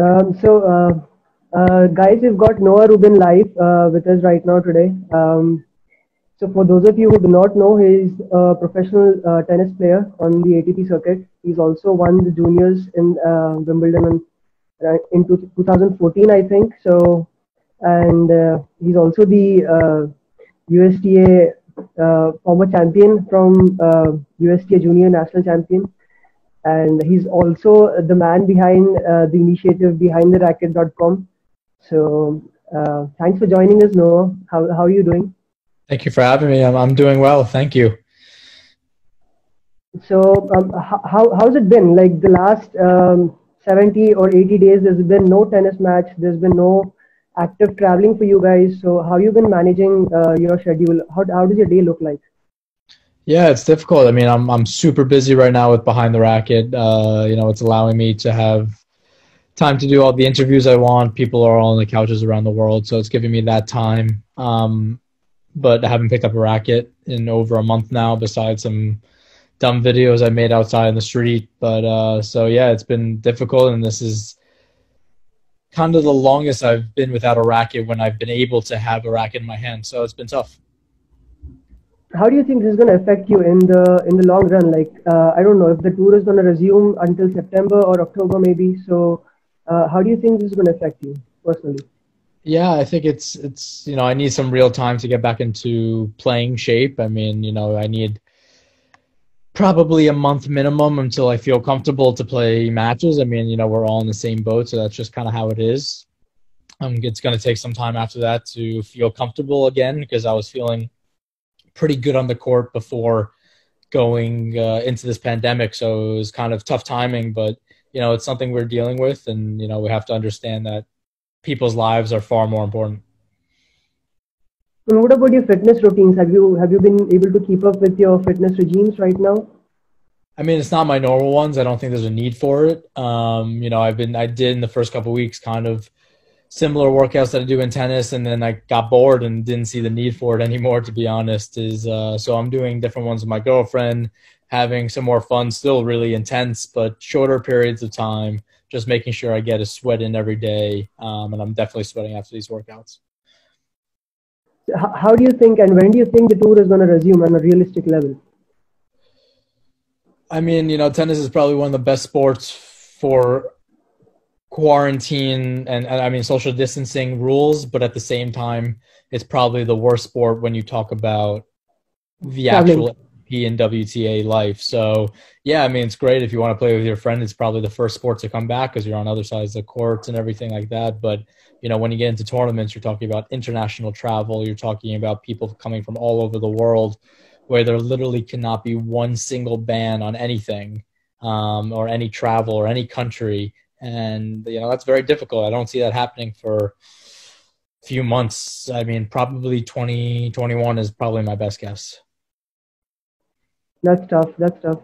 Um, so, uh, uh, guys, we've got Noah Rubin live uh, with us right now today. Um, so, for those of you who do not know, he's a professional uh, tennis player on the ATP circuit. He's also won the juniors in uh, Wimbledon in, in 2014, I think. So, and uh, he's also the USTA former champion from USTA Junior National Champion and he's also the man behind uh, the initiative behind the racket.com so uh, thanks for joining us noah. How, how are you doing? Thank you for having me. I'm, I'm doing well. Thank you. So um, how, how's it been? Like the last um, 70 or 80 days there's been no tennis match. There's been no active traveling for you guys. So how you been managing uh, your schedule? How, how does your day look like yeah, it's difficult. I mean, I'm I'm super busy right now with behind the racket. Uh, you know, it's allowing me to have time to do all the interviews I want. People are all on the couches around the world, so it's giving me that time. Um, but I haven't picked up a racket in over a month now, besides some dumb videos I made outside in the street. But uh, so yeah, it's been difficult, and this is kind of the longest I've been without a racket when I've been able to have a racket in my hand. So it's been tough how do you think this is going to affect you in the in the long run? Like, uh, I don't know if the tour is going to resume until September or October, maybe. So, uh, how do you think this is going to affect you personally? Yeah, I think it's it's you know I need some real time to get back into playing shape. I mean, you know, I need probably a month minimum until I feel comfortable to play matches. I mean, you know, we're all in the same boat, so that's just kind of how it is. Um, it's going to take some time after that to feel comfortable again because I was feeling pretty good on the court before going uh, into this pandemic. So it was kind of tough timing, but you know, it's something we're dealing with, and you know, we have to understand that people's lives are far more important. And what about your fitness routines? Have you have you been able to keep up with your fitness regimes right now? I mean, it's not my normal ones. I don't think there's a need for it. Um, you know, I've been I did in the first couple weeks kind of similar workouts that I do in tennis, and then I got bored and didn't see the need for it anymore. To be honest, is uh, so I'm doing different ones with my girlfriend, having some more fun, still really intense, but shorter periods of time. Just making sure I get a sweat in every day, um, and I'm definitely sweating after these workouts. How do you think, and when do you think the tour is going to resume on a realistic level? I mean, you know, tennis is probably one of the best sports for quarantine and, and, I mean social distancing rules, but at the same time, it's probably the worst sport when you talk about the actual P and WTA life. So yeah, I mean it's great if you want to play with your friend. It's probably the first sport to come back because you're on other sides of the courts and everything like that. But you know when you get into tournaments, you're talking about international travel. You're talking about people coming from all over the world, where there literally cannot be one single ban on anything um, or any travel or any country and you know that's very difficult. I don't see that happening for a few months. I mean, probably 2021 is probably my best guess. That's tough. That's tough.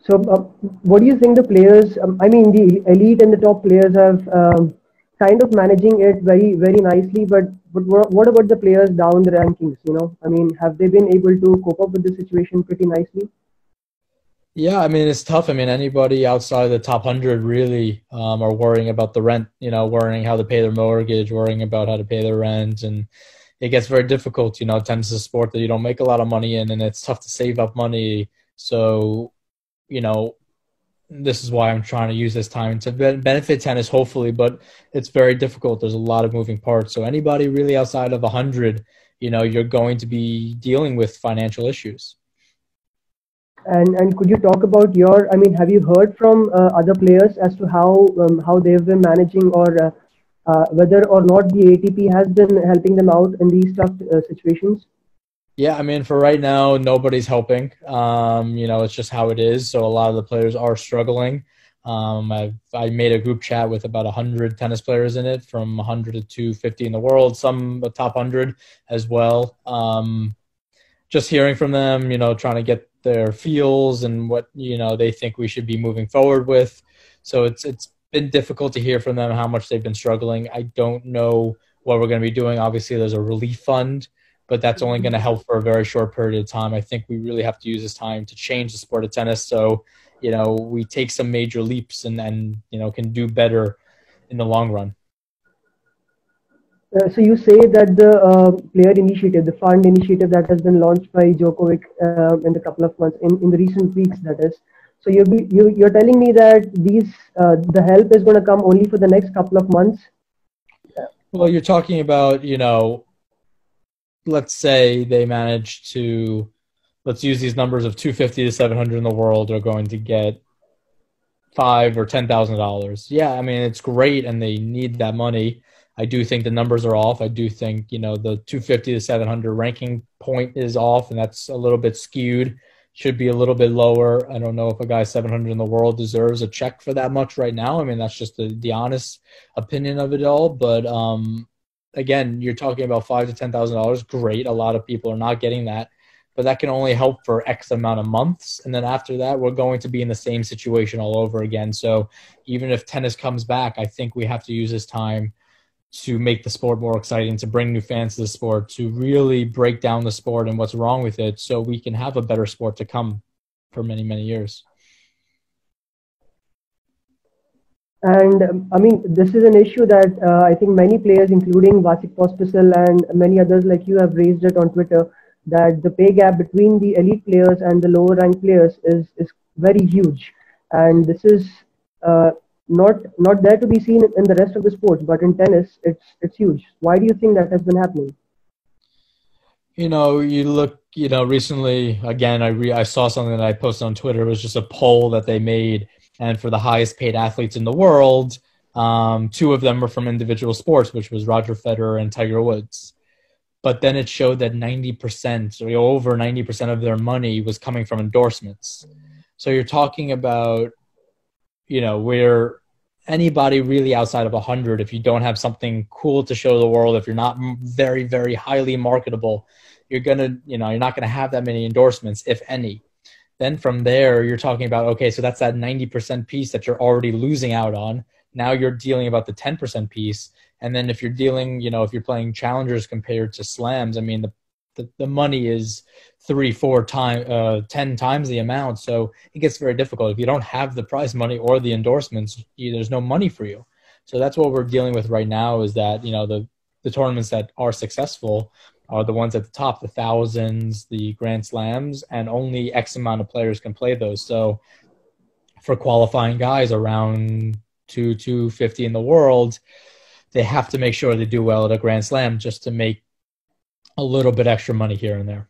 So, uh, what do you think the players? Um, I mean, the elite and the top players have um, kind of managing it very, very nicely. But, but what about the players down the rankings? You know, I mean, have they been able to cope up with the situation pretty nicely? Yeah, I mean it's tough. I mean anybody outside of the top hundred really um, are worrying about the rent. You know, worrying how to pay their mortgage, worrying about how to pay their rent, and it gets very difficult. You know, tennis is a sport that you don't make a lot of money in, and it's tough to save up money. So, you know, this is why I'm trying to use this time to benefit tennis, hopefully. But it's very difficult. There's a lot of moving parts. So anybody really outside of hundred, you know, you're going to be dealing with financial issues. And and could you talk about your? I mean, have you heard from uh, other players as to how um, how they've been managing, or uh, uh, whether or not the ATP has been helping them out in these tough uh, situations? Yeah, I mean, for right now, nobody's helping. Um, you know, it's just how it is. So a lot of the players are struggling. Um, I've I made a group chat with about hundred tennis players in it, from 100 to 250 in the world, some the top 100 as well. Um, just hearing from them, you know, trying to get their feels and what you know they think we should be moving forward with. So it's it's been difficult to hear from them how much they've been struggling. I don't know what we're going to be doing. Obviously, there's a relief fund, but that's only going to help for a very short period of time. I think we really have to use this time to change the sport of tennis so you know we take some major leaps and and you know can do better in the long run. Uh, so you say that the uh, player initiative, the fund initiative that has been launched by Djokovic uh, in the couple of months, in, in the recent weeks, that is. So you're, you, you're telling me that these uh, the help is going to come only for the next couple of months? Well, you're talking about, you know, let's say they manage to, let's use these numbers of 250 to 700 in the world are going to get five or ten thousand dollars. Yeah, I mean it's great, and they need that money I do think the numbers are off. I do think, you know, the 250 to 700 ranking point is off, and that's a little bit skewed. Should be a little bit lower. I don't know if a guy 700 in the world deserves a check for that much right now. I mean, that's just the, the honest opinion of it all. But um, again, you're talking about five to ten thousand dollars. Great. A lot of people are not getting that, but that can only help for X amount of months, and then after that, we're going to be in the same situation all over again. So even if tennis comes back, I think we have to use this time to make the sport more exciting, to bring new fans to the sport, to really break down the sport and what's wrong with it so we can have a better sport to come for many, many years. And um, I mean, this is an issue that uh, I think many players, including Vasek Pospisil and many others like you, have raised it on Twitter that the pay gap between the elite players and the lower ranked players is, is very huge. And this is uh, not not there to be seen in the rest of the sports, but in tennis, it's it's huge. Why do you think that has been happening? You know, you look. You know, recently again, I re- I saw something that I posted on Twitter. It was just a poll that they made, and for the highest paid athletes in the world, um, two of them were from individual sports, which was Roger Federer and Tiger Woods. But then it showed that 90%, or over 90% of their money was coming from endorsements. So you're talking about you know, where anybody really outside of 100, if you don't have something cool to show the world, if you're not very, very highly marketable, you're going to, you know, you're not going to have that many endorsements, if any. Then from there, you're talking about, okay, so that's that 90% piece that you're already losing out on. Now you're dealing about the 10% piece. And then if you're dealing, you know, if you're playing challengers compared to slams, I mean, the, the, the money is three, four times, uh, ten times the amount. So it gets very difficult. If you don't have the prize money or the endorsements, you, there's no money for you. So that's what we're dealing with right now. Is that you know the the tournaments that are successful are the ones at the top, the thousands, the Grand Slams, and only X amount of players can play those. So for qualifying guys around two two fifty in the world, they have to make sure they do well at a Grand Slam just to make a little bit extra money here and there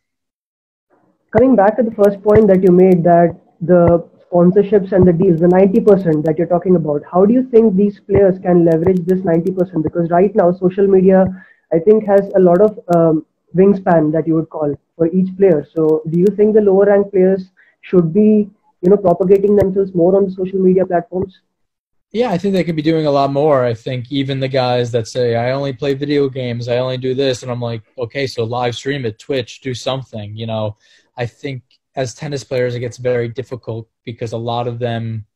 coming back to the first point that you made that the sponsorships and the deals, the 90% that you're talking about, how do you think these players can leverage this 90%? Because right now, social media, I think, has a lot of um, wingspan that you would call for each player. So, do you think the lower ranked players should be, you know, propagating themselves more on the social media platforms? Yeah, I think they could be doing a lot more. I think even the guys that say, I only play video games, I only do this, and I'm like, okay, so live stream it, Twitch, do something. You know, I think as tennis players, it gets very difficult because a lot of them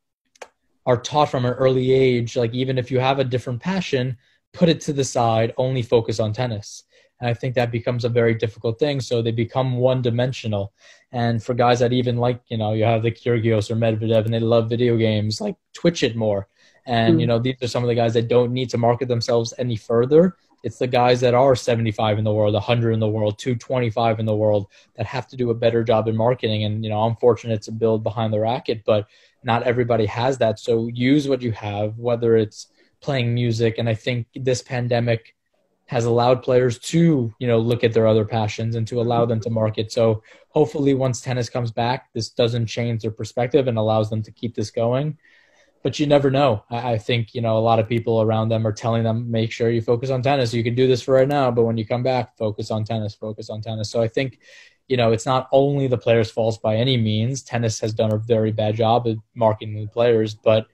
are taught from an early age, like even if you have a different passion, put it to the side, only focus on tennis. And I think that becomes a very difficult thing. So they become one dimensional. And for guys that even like, you know, you have the Kyrgios or Medvedev and they love video games, like twitch it more. And, you hmm. know, these are some of the guys that don't need to market themselves any further. It's the guys that are 75 in the world, 100 in the world, 225 in the world that have to do a better job in marketing. And, you know, I'm fortunate to build behind the racket, but not everybody has that. So use what you have, whether it's playing music. And I think this pandemic has allowed players to, you know, look at their other passions and to allow them to market. So hopefully once tennis comes back, this doesn't change their perspective and allows them to keep this going but you never know. I, I, think you know a lot of people around them are telling them make sure you focus on tennis. You can do this for right now, but when you come back, focus on tennis. Focus on tennis. So I think you know it's not only the players' faults by any means. Tennis has done a very bad job of marketing the players, but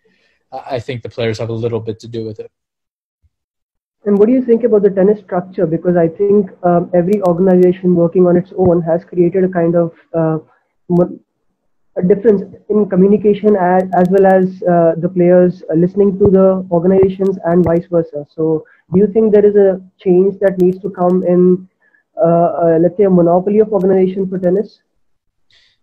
I think the players have a little bit to do with it. And what do you think about the tennis structure? Because I think um, every organization working on its own has created a kind of uh, difference in communication as, as well as uh, the players listening to the organizations and vice versa. So, do you think there is a change that needs to come in, uh, uh, let's say, a monopoly of organization for tennis?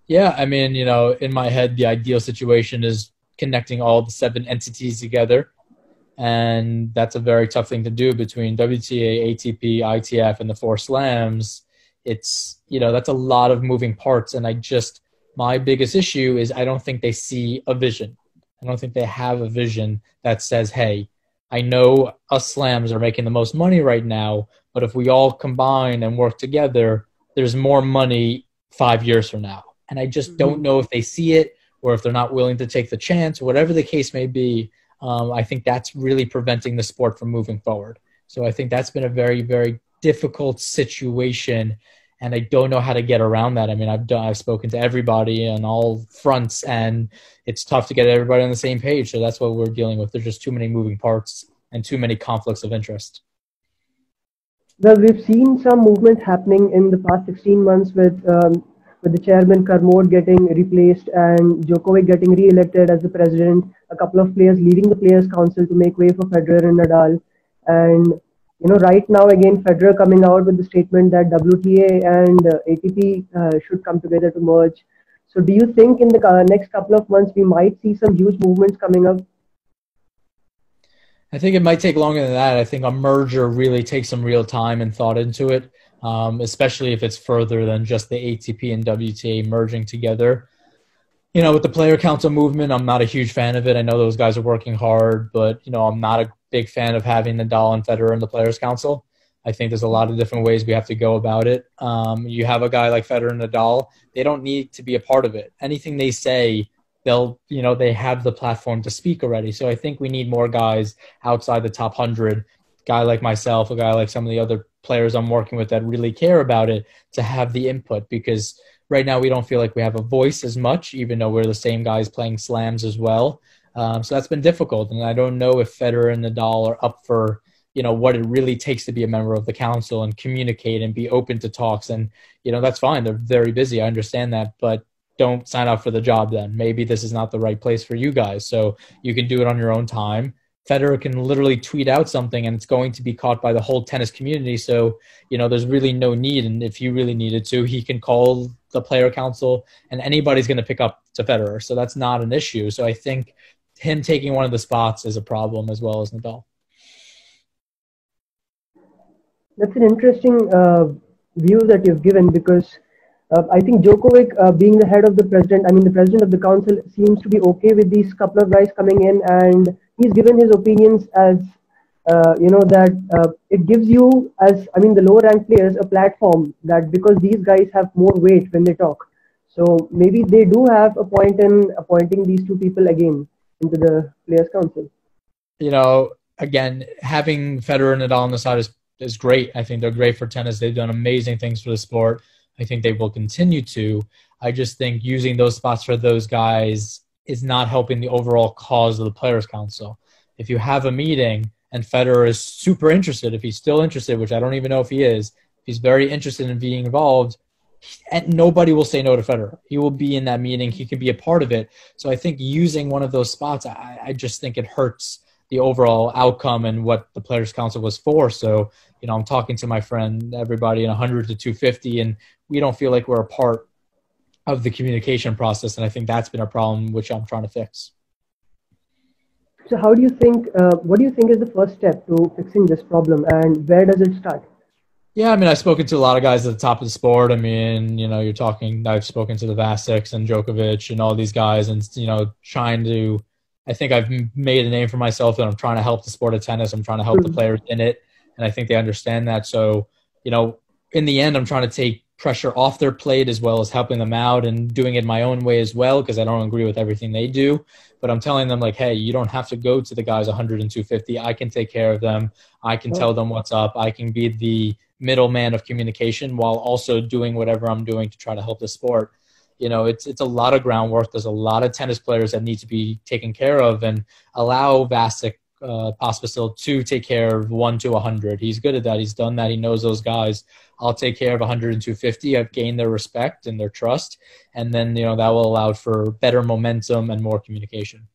Yeah, I mean, you know, in my head, the ideal situation is connecting all the seven entities together and that's a very tough thing to do between WTA, ATP, ITF, and the four slams. It's you know that's a lot of moving parts, and I just my biggest issue is I don't think they see a vision. I don't think they have a vision that says, "Hey, I know us slams are making the most money right now, but if we all combine and work together, there's more money five years from now." And I just don't mm-hmm. know if they see it or if they're not willing to take the chance, whatever the case may be um, I think that's really preventing the sport from moving forward. So I think that's been a very, very difficult situation, and I don't know how to get around that. I mean, I've done, I've spoken to everybody on all fronts, and it's tough to get everybody on the same page. So that's what we're dealing with. There's just too many moving parts and too many conflicts of interest. Well, we've seen some movement happening in the past 16 months with um, with the chairman Kermode getting replaced and Djokovic getting re-elected as the president, a couple of players leaving the players council to make way for Federer and Nadal, and you know right now again Federer coming out with the statement that WTA and uh, ATP uh, should come together to merge. So do you think in the uh, next couple of months we might see some huge movements coming up? I think it might take longer than that. I think a merger really takes some real time and thought into it um, especially if it's further than just the ATP and WTA merging together. You know, with the player council movement, I'm not a huge fan of it. I know those guys are working hard, but you know, I'm not a big fan of having the Nadal and Federer in the players council. I think there's a lot of different ways we have to go about it. Um, you have a guy like Federer and Nadal; they don't need to be a part of it. Anything they say, they'll you know they have the platform to speak already. So I think we need more guys outside the top hundred. Guy like myself, a guy like some of the other players I'm working with that really care about it to have the input because right now we don't feel like we have a voice as much, even though we're the same guys playing slams as well. Um, so that's been difficult, and I don't know if Federer and Nadal are up for you know what it really takes to be a member of the council and communicate and be open to talks. And you know that's fine; they're very busy. I understand that, but don't sign up for the job then. Maybe this is not the right place for you guys. So you can do it on your own time Federer can literally tweet out something and it's going to be caught by the whole tennis community. So, you know, there's really no need. And if he really needed to, he can call the player council and anybody's going to pick up to Federer. So that's not an issue. So I think him taking one of the spots is a problem as well as Nadal. That's an interesting uh, view that you've given because uh, I think Djokovic, uh, being the head of the president, I mean, the president of the council, seems to be okay with these couple of guys coming in, and he's given his opinions as you know that uh, it gives you, as I mean, the lower ranked players a platform that because these guys have more weight when they talk. So maybe they do have a point in appointing these two people again into the players' council. You know, again, having Federer and Nadal on the side is is great. I think they're great for tennis. They've done amazing things for the sport I think they will continue to. I just think using those spots for those guys is not helping the overall cause of the Players Council. If you have a meeting and Federer is super interested, if he's still interested, which I don't even know if he is, he's very interested in being involved, and nobody will say no to Federer. He will be in that meeting. He can be a part of it. So I think using one of those spots, I, I just think it hurts the overall outcome and what the Players Council was for. So you know, I'm talking to my friend, everybody in 100 to 250, and we don't feel like we're a part of the communication process. And I think that's been a problem which I'm trying to fix. So, how do you think? Uh, what do you think is the first step to fixing this problem, and where does it start? Yeah, I mean, I've spoken to a lot of guys at the top of the sport. I mean, you know, you're talking. I've spoken to the Vaseks and Djokovic and all these guys, and you know, trying to. I think I've made a name for myself, and I'm trying to help the sport of tennis. I'm trying to help mm-hmm. the players in it and I think they understand that. So, you know, in the end, I'm trying to take pressure off their plate as well as helping them out and doing it my own way as well because I don't agree with everything they do. But I'm telling them like, hey, you don't have to go to the guys 100 and 250. I can take care of them. I can tell them what's up. I can be the middleman of communication while also doing whatever I'm doing to try to help the sport. You know, it's it's a lot of groundwork. There's a lot of tennis players that need to be taken care of, and allow Vasek uh, Pospisil to take care of one to 100. He's good at that. He's done that. He knows those guys. I'll take care of 100 and 250. I've gained their respect and their trust, and then you know that will allow for better momentum and more communication.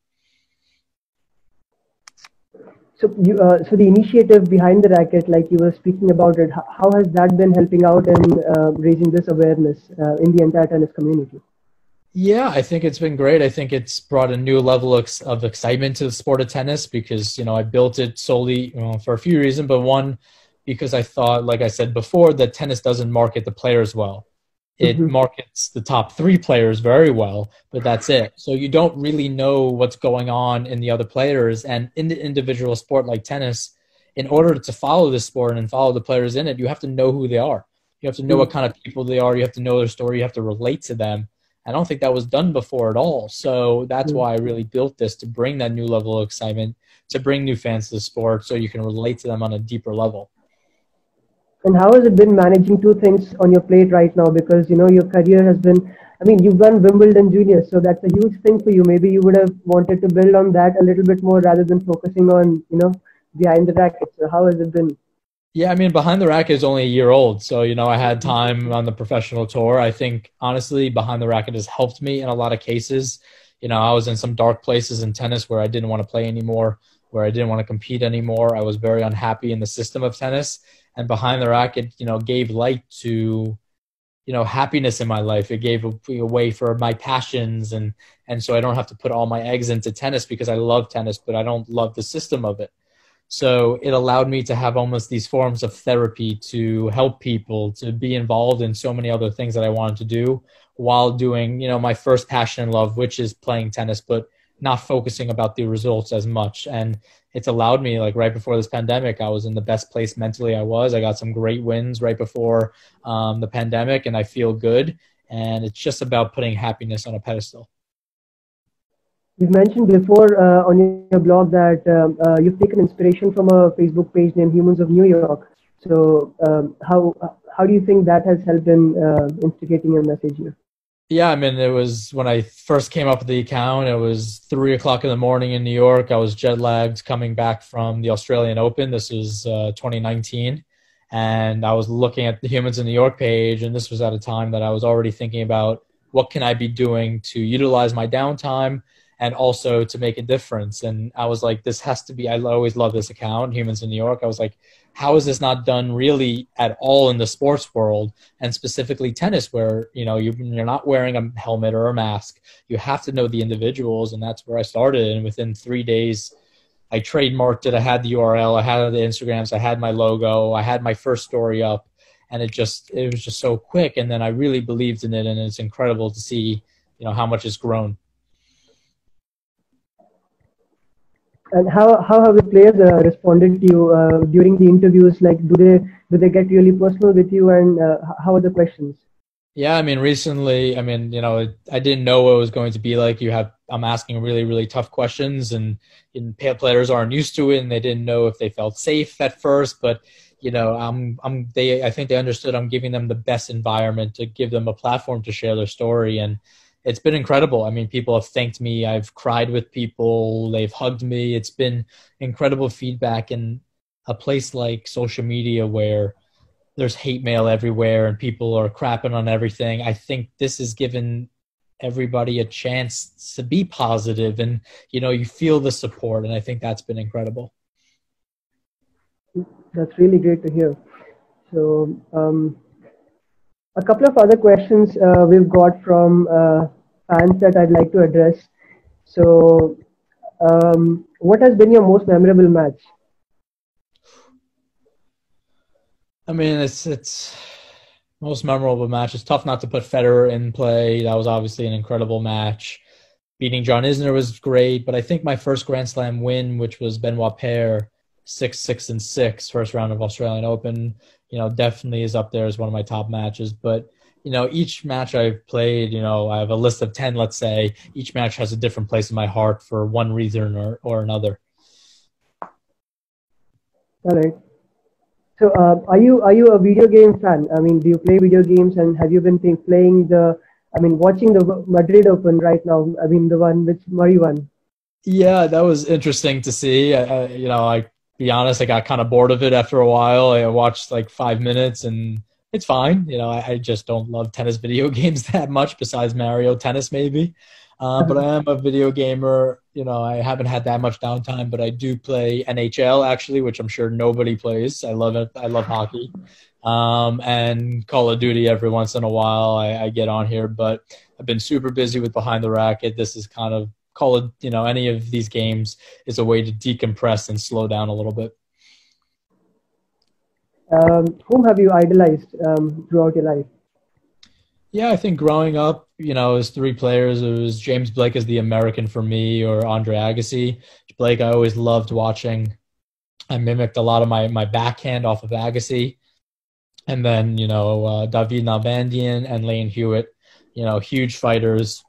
So, you, uh, so the initiative behind the racket, like you were speaking about it, how has that been helping out in uh, raising this awareness uh, in the entire tennis community? Yeah, I think it's been great. I think it's brought a new level of, of excitement to the sport of tennis because you know I built it solely you know, for a few reasons, but one because I thought, like I said before, that tennis doesn't market the players well. It mm-hmm. markets the top three players very well, but that's it. So you don't really know what's going on in the other players. And in the individual sport like tennis, in order to follow the sport and follow the players in it, you have to know who they are. You have to know mm-hmm. what kind of people they are. You have to know their story. You have to relate to them. I don't think that was done before at all. So that's mm-hmm. why I really built this to bring that new level of excitement, to bring new fans to the sport so you can relate to them on a deeper level. And how has it been managing two things on your plate right now? Because you know your career has been. I mean, you've done Wimbledon Juniors, so that's a huge thing for you. Maybe you would have wanted to build on that a little bit more rather than focusing on you know behind the racket. So how has it been? Yeah, I mean, behind the racket is only a year old, so you know I had mm-hmm. time on the professional tour. I think honestly, behind the racket has helped me in a lot of cases. You know, I was in some dark places in tennis where I didn't want to play anymore, where I didn't want to compete anymore. I was very unhappy in the system of tennis, and behind the racket, you know, gave light to, you know, happiness in my life. It gave a, a way for my passions, and and so I don't have to put all my eggs into tennis because I love tennis, but I don't love the system of it. So it allowed me to have almost these forms of therapy to help people to be involved in so many other things that I wanted to do while doing, you know, my first passion and love, which is playing tennis, but not focusing about the results as much. And it's allowed me like right before this pandemic i was in the best place mentally i was. I got some great wins right before um, the pandemic and i feel good. And it's just about putting happiness on a pedestal you mentioned before uh, on your blog that um, uh, you've taken inspiration from a facebook page named humans of new york so um, how how do you think that has helped in uh, instigating your message here yeah, I mean, it was when I first came up with the account. It was three o'clock in the morning in New York. I was jet lagged coming back from the Australian Open. This was uh, 2019, and I was looking at the Humans in New York page, and this was at a time that I was already thinking about what can I be doing to utilize my downtime and also to make a difference. And I was like, this has to be. I always love this account, Humans in New York. I was like, how is this not done really at all in the sports world? And specifically tennis where you know you, you're not wearing a helmet or a mask. You have to know the individuals. And that's where i started. And within three days i trademarked it. I had the url i had the instagrams. I had my logo. I had my first story up. And it just it was just so quick. And then i really believed in it. And it's incredible to see you know how much it's grown and how how have the players uh, responded to you uh, during the interviews? Like do they do they get really personal with you? And uh, how are the questions? Yeah i mean recently i mean you know i didn't know what it was going to be like. You have i'm asking really really tough questions and, and players aren't used to it and they didn't know if they felt safe at first but you know i'm i'm they i think they understood i'm giving them the best environment to give them a platform to share their story and it's been incredible. I mean, people have thanked me. I've cried with people. They've hugged me. It's been incredible feedback in a place like social media where there's hate mail everywhere and people are crapping on everything. I think this has given everybody a chance to be positive and you know you feel the support and i think that's been incredible that's really great to hear so um, a couple of other questions uh, we've got from uh, fans that I'd like to address. So, um, what has been your most memorable match? I mean, it's it's most memorable match. It's tough not to put Federer in play. That was obviously an incredible match. Beating John Isner was great, but I think my first Grand Slam win, which was Benoit Paire, six, six, and six, first round of Australian Open, you know, definitely is up there as one of my top matches. But you know, each match I've played, you know, I have a list of ten. Let's say each match has a different place in my heart for one reason or or another. All right. So, uh, are you are you a video game fan? I mean, do you play video games, and have you been playing the? I mean, watching the Madrid Open right now. I mean, the one which Murray won. Yeah, that was interesting to see. I, you know, I be honest, I got kind of bored of it after a while. I watched like five minutes and it's fine. You know, I, I just don't love tennis video games that much besides Mario Tennis maybe. Uh, but I am a video gamer. You know, I haven't had that much downtime, but I do play NHL actually, which I'm sure nobody plays. I love it. I love hockey. Um, and Call of Duty every once in a while I, I get on here, but I've been super busy with behind the racket. This is kind of call it, you know, any of these games is a way to decompress and slow down a little bit. Um, whom have you idolized um, throughout your life? Yeah, I think growing up, you know, as three players, it was James Blake as the American for me, or Andre Agassi. Blake, I always loved watching. I mimicked a lot of my my backhand off of Agassi, and then you know uh, David Nalbandian and Lleyton Hewitt, you know, huge fighters,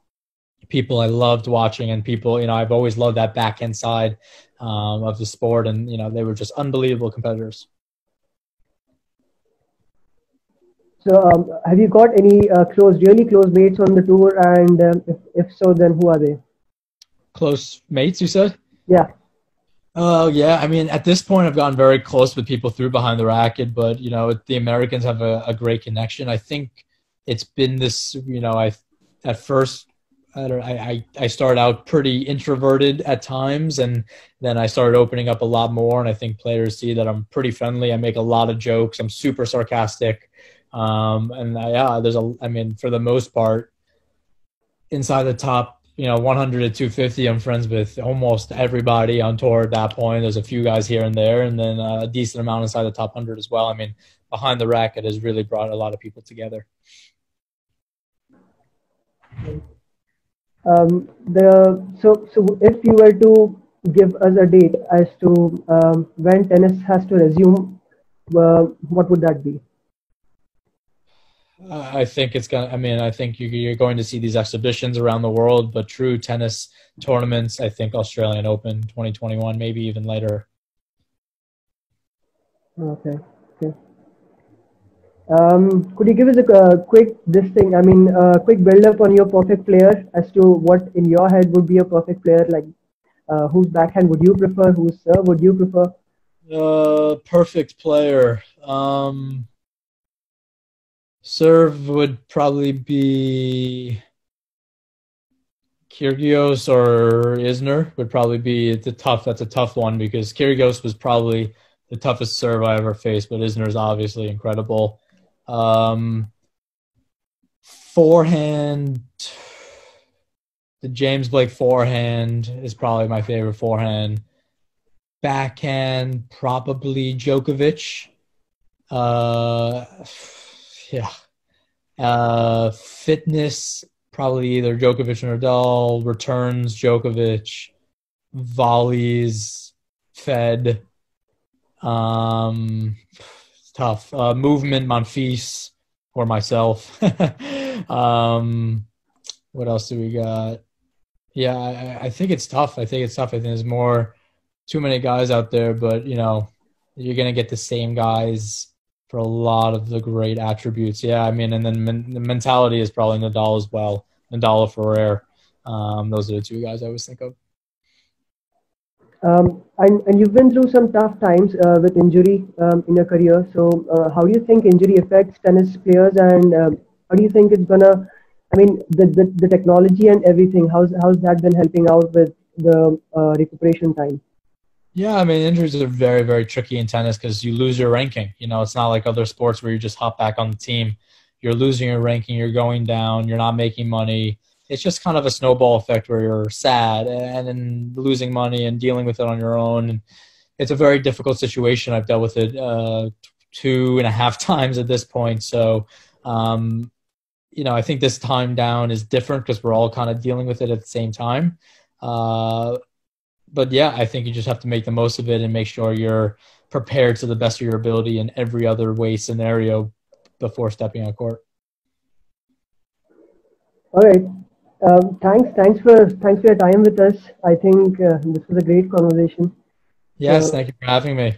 people I loved watching, and people you know I've always loved that backhand side um, of the sport, and you know they were just unbelievable competitors. So, um, have you got any uh, close, really close mates on the tour? And um, if, if so, then who are they? Close mates, you said? Yeah. Oh, uh, yeah. I mean, at this point, I've gotten very close with people through behind the racket, but you know, the Americans have a, a great connection. I think it's been this. You know, I at first I, don't, I, I started out pretty introverted at times, and then I started opening up a lot more. And I think players see that I'm pretty friendly. I make a lot of jokes. I'm super sarcastic. Um, and uh, yeah, there's a, I mean, for the most part, inside the top, you know, 100 to 250, I'm friends with almost everybody on tour at that point. There's a few guys here and there, and then uh, a decent amount inside the top 100 as well. I mean, behind the racket has really brought a lot of people together. Um, the so so if you were to give us a date as to um, when tennis has to resume, uh, what would that be? I think it's going to, I mean, I think you're going to see these exhibitions around the world, but true tennis tournaments, I think Australian Open 2021, maybe even later. Okay. Um, could you give us a quick this thing? I mean, a uh, quick build up on your perfect player as to what in your head would be a perfect player. Like, uh, whose backhand would you prefer? Whose serve would you prefer? Uh, perfect player. Um, Serve would probably be Kyrgios or Isner would probably be the tough. That's a tough one because Kyrgios was probably the toughest serve I ever faced, but Isner is obviously incredible. Um, forehand, the James Blake forehand is probably my favorite forehand. Backhand, probably Djokovic. Uh, yeah. Uh, fitness, probably either Djokovic or Nadal. Returns, Djokovic. Volleys, Fed. Um, tough. Uh, movement, Monfils or myself. um, what else do we got? Yeah, I, I, think it's tough. I think it's tough. I think there's more, too many guys out there, but you know, you're gonna get the same guys for a lot of the great attributes. Yeah, I mean, and then men- the mentality is probably Nadal as well. Nadal Ferrer. Um, those are the two guys I always think of. Um, and, and you've been through some tough times uh, with injury um, in your career. So, uh, how do you think injury affects tennis players, and um, how do you think it's gonna? I mean, the, the, the technology and everything. How's how's that been helping out with the uh, recuperation time? Yeah, I mean injuries are very very tricky in tennis because you lose your ranking. You know, it's not like other sports where you just hop back on the team. You're losing your ranking. You're going down. You're not making money. It's just kind of a snowball effect where you're sad and then losing money and dealing with it on your own. And it's a very difficult situation. I've dealt with it uh, two and a half times at this point. So, um, you know, I think this time down is different because we're all kind of dealing with it at the same time. Uh, but yeah, I think you just have to make the most of it and make sure you're prepared to the best of your ability in every other way scenario before stepping on court. All right. Um, thanks. Thanks for thanks for your time with us. I think uh, this was a great conversation. Yes, so, thank you for having me.